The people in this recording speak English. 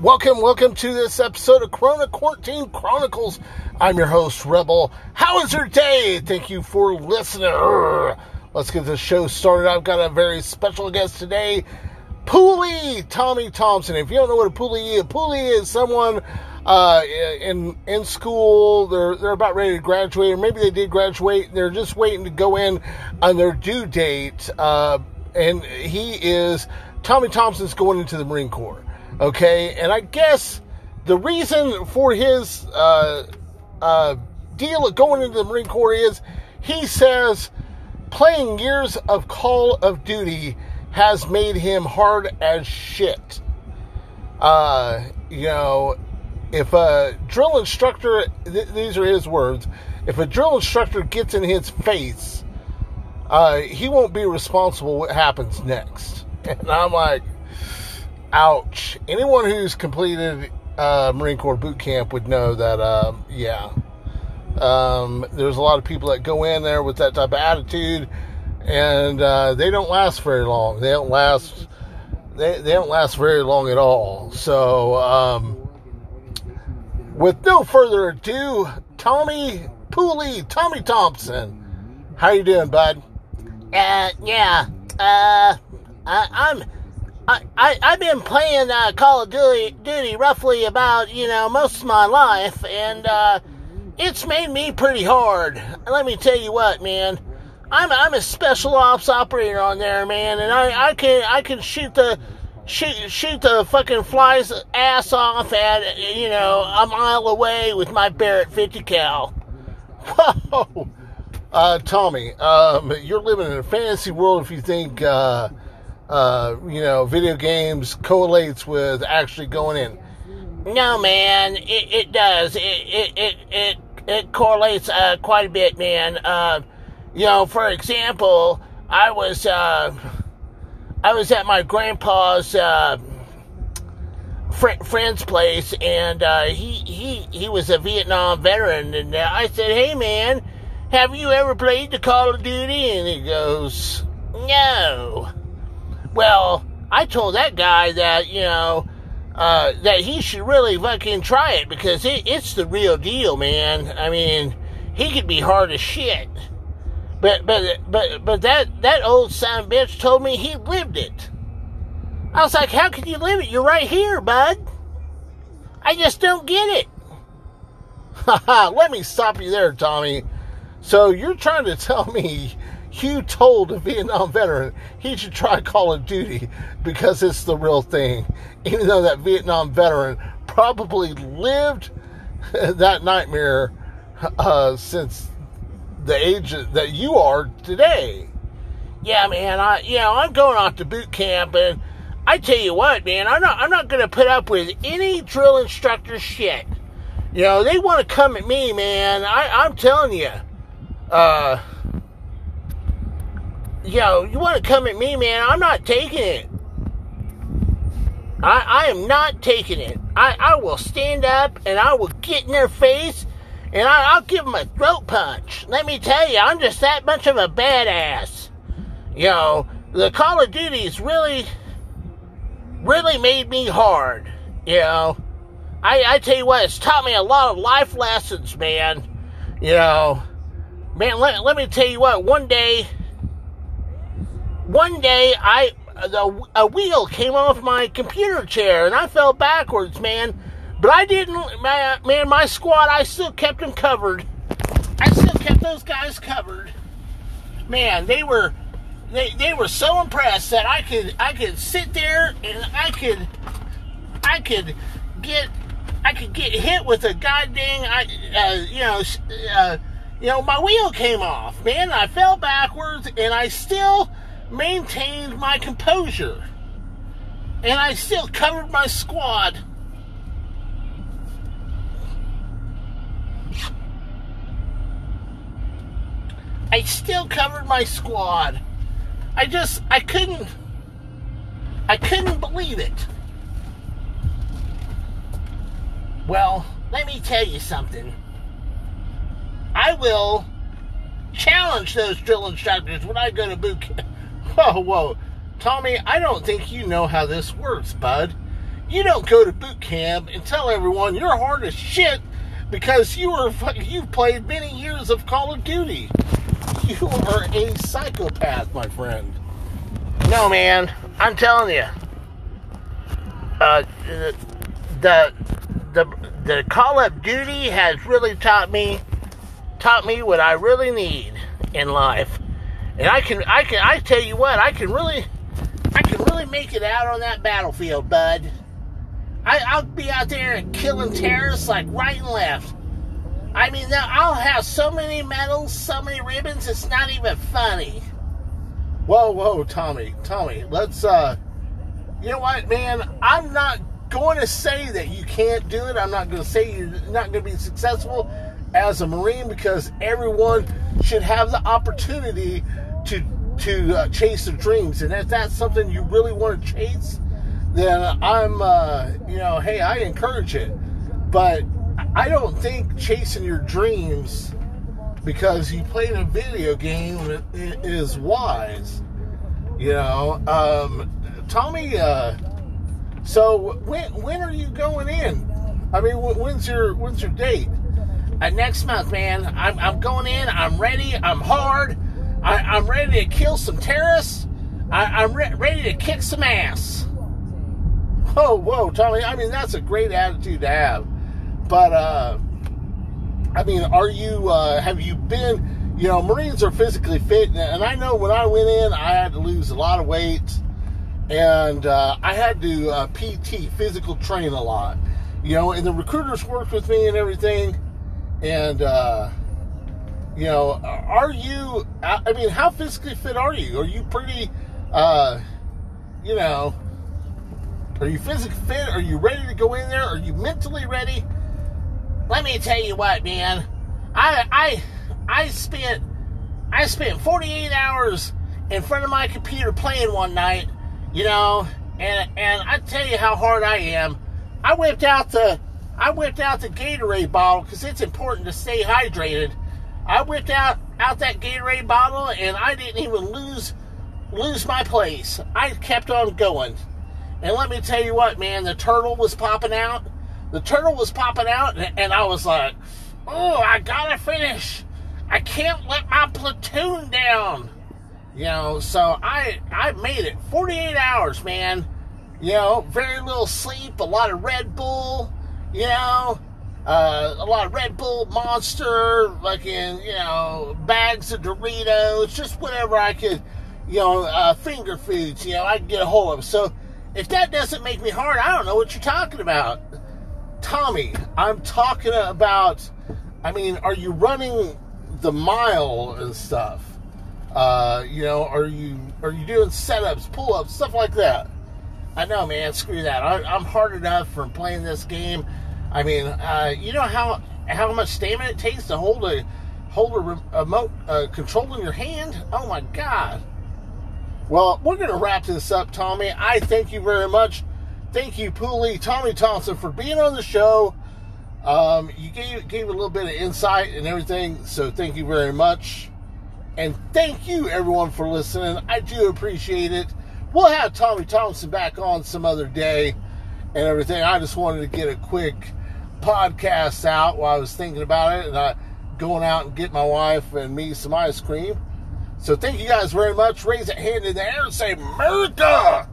Welcome, welcome to this episode of Corona Quarantine Chronicles. I'm your host, Rebel. How is your day? Thank you for listening. Let's get the show started. I've got a very special guest today, Poolee Tommy Thompson. If you don't know what a Poolee is, a Poolee is someone uh, in in school. They're they're about ready to graduate, or maybe they did graduate. They're just waiting to go in on their due date. Uh, and he is Tommy Thompson's going into the Marine Corps. Okay, and I guess the reason for his uh, uh, deal of going into the Marine Corps is he says playing years of Call of Duty has made him hard as shit. Uh, you know, if a drill instructor, th- these are his words, if a drill instructor gets in his face, uh, he won't be responsible what happens next. And I'm like, ouch. Anyone who's completed uh, Marine Corps boot camp would know that, uh, yeah. Um, there's a lot of people that go in there with that type of attitude, and uh, they don't last very long. They don't last. They, they don't last very long at all. So, um, with no further ado, Tommy Poolee, Tommy Thompson, how you doing, bud? Uh, yeah. Uh, I, I'm. I, I, I've been playing uh, Call of Duty, Duty roughly about, you know, most of my life, and uh, it's made me pretty hard. Let me tell you what, man. I'm, I'm a special ops operator on there, man, and I, I can I can shoot the shoot shoot the fucking fly's ass off at you know a mile away with my Barrett 50 cal. Whoa, uh, Tommy, um, you're living in a fantasy world if you think uh, uh, you know video games correlates with actually going in. No, man, it, it does. It it it it, it correlates uh, quite a bit, man. Uh, you know, for example, I was uh, I was at my grandpa's uh, fr- friend's place, and uh, he he he was a Vietnam veteran, and uh, I said, "Hey, man, have you ever played the Call of Duty?" And he goes, "No." Well, I told that guy that you know uh, that he should really fucking try it because it, it's the real deal, man. I mean, he could be hard as shit. But but but but that that old son bitch told me he lived it. I was like, how can you live it? You're right here, bud. I just don't get it. Haha, let me stop you there, Tommy. So you're trying to tell me you told a Vietnam veteran he should try Call of Duty because it's the real thing, even though that Vietnam veteran probably lived that nightmare uh, since the age that you are today. Yeah, man. I you know I'm going off to boot camp, and I tell you what, man, I'm not I'm not gonna put up with any drill instructor shit. You know they want to come at me, man. I I'm telling you, uh, know you want to come at me, man. I'm not taking it. I I am not taking it. I I will stand up and I will get in their face and I, will give them a throat punch. Let me tell you, I'm just that much of a badass. Yo, the Call of Duty's really, really made me hard. You know, I, I tell you what, it's taught me a lot of life lessons, man. You know, man, let, let me tell you what, one day, one day, I, the, a wheel came off my computer chair and I fell backwards, man but I didn't, man, man, my squad, I still kept them covered. I still kept those guys covered. Man, they were, they, they were so impressed that I could, I could sit there and I could, I could get, I could get hit with a goddamn, I, uh, you know, uh, you know, my wheel came off, man. I fell backwards and I still maintained my composure. And I still covered my squad. I still covered my squad. I just I couldn't I couldn't believe it. Well, let me tell you something. I will challenge those drill instructors when I go to boot camp. Whoa, whoa. Tommy, I don't think you know how this works, bud. You don't go to boot camp and tell everyone you're hard as shit because you were you've played many years of Call of Duty. You are a psychopath, my friend. No, man, I'm telling you. Uh, the the the Call of Duty has really taught me taught me what I really need in life, and I can I can I tell you what I can really I can really make it out on that battlefield, bud. I, I'll be out there and killing terrorists like right and left. I mean, I'll have so many medals, so many ribbons, it's not even funny. Whoa, whoa, Tommy, Tommy, let's, uh, you know what, man? I'm not going to say that you can't do it. I'm not going to say you're not going to be successful as a Marine because everyone should have the opportunity to to uh, chase their dreams. And if that's something you really want to chase, then I'm, uh, you know, hey, I encourage it. But I don't think chasing your dreams because you played a video game is wise. You know, um, Tommy. Uh, so when when are you going in? I mean, when's your when's your date? Uh, next month, man. I'm, I'm going in. I'm ready. I'm hard. I, am ready to kill some terrorists. I, am re- ready to kick some ass. Oh, whoa, Tommy. I mean, that's a great attitude to have. But, uh, I mean, are you, uh, have you been, you know, Marines are physically fit. And I know when I went in, I had to lose a lot of weight. And uh, I had to uh, PT, physical train a lot. You know, and the recruiters worked with me and everything. And, uh, you know, are you, I mean, how physically fit are you? Are you pretty, uh, you know, are you physically fit? Are you ready to go in there? Are you mentally ready? Let me tell you what, man. I I I spent I spent 48 hours in front of my computer playing one night, you know, and and I tell you how hard I am. I whipped out the I whipped out the Gatorade bottle because it's important to stay hydrated. I whipped out out that Gatorade bottle and I didn't even lose lose my place. I kept on going. And let me tell you what, man, the turtle was popping out. The turtle was popping out, and I was like, oh, I gotta finish. I can't let my platoon down. You know, so I I made it 48 hours, man. You know, very little sleep, a lot of Red Bull, you know, uh, a lot of Red Bull Monster, like in, you know, bags of Doritos, just whatever I could, you know, uh, finger foods, you know, I could get a hold of. So if that doesn't make me hard, I don't know what you're talking about. Tommy, I'm talking about, I mean, are you running the mile and stuff? Uh, you know, are you are you doing setups, pull ups, stuff like that? I know, man. Screw that. I, am hard enough from playing this game. I mean, uh, you know how how much stamina it takes to hold a hold a remote uh, control in your hand? Oh my god! Well, we're to wrap this up, Tommy. I thank you very much. Thank you, Poolee, Tommy Thompson, for being on the show. Um, you gave, gave a little bit of insight and everything, so thank you very much. And thank you, everyone, for listening. I do appreciate it. We'll have Tommy Thompson back on some other day and everything. I just wanted to get a quick podcast out while I was thinking about it and I going out and get my wife and me some ice cream. So thank you guys very much. Raise a hand in the air and say, America!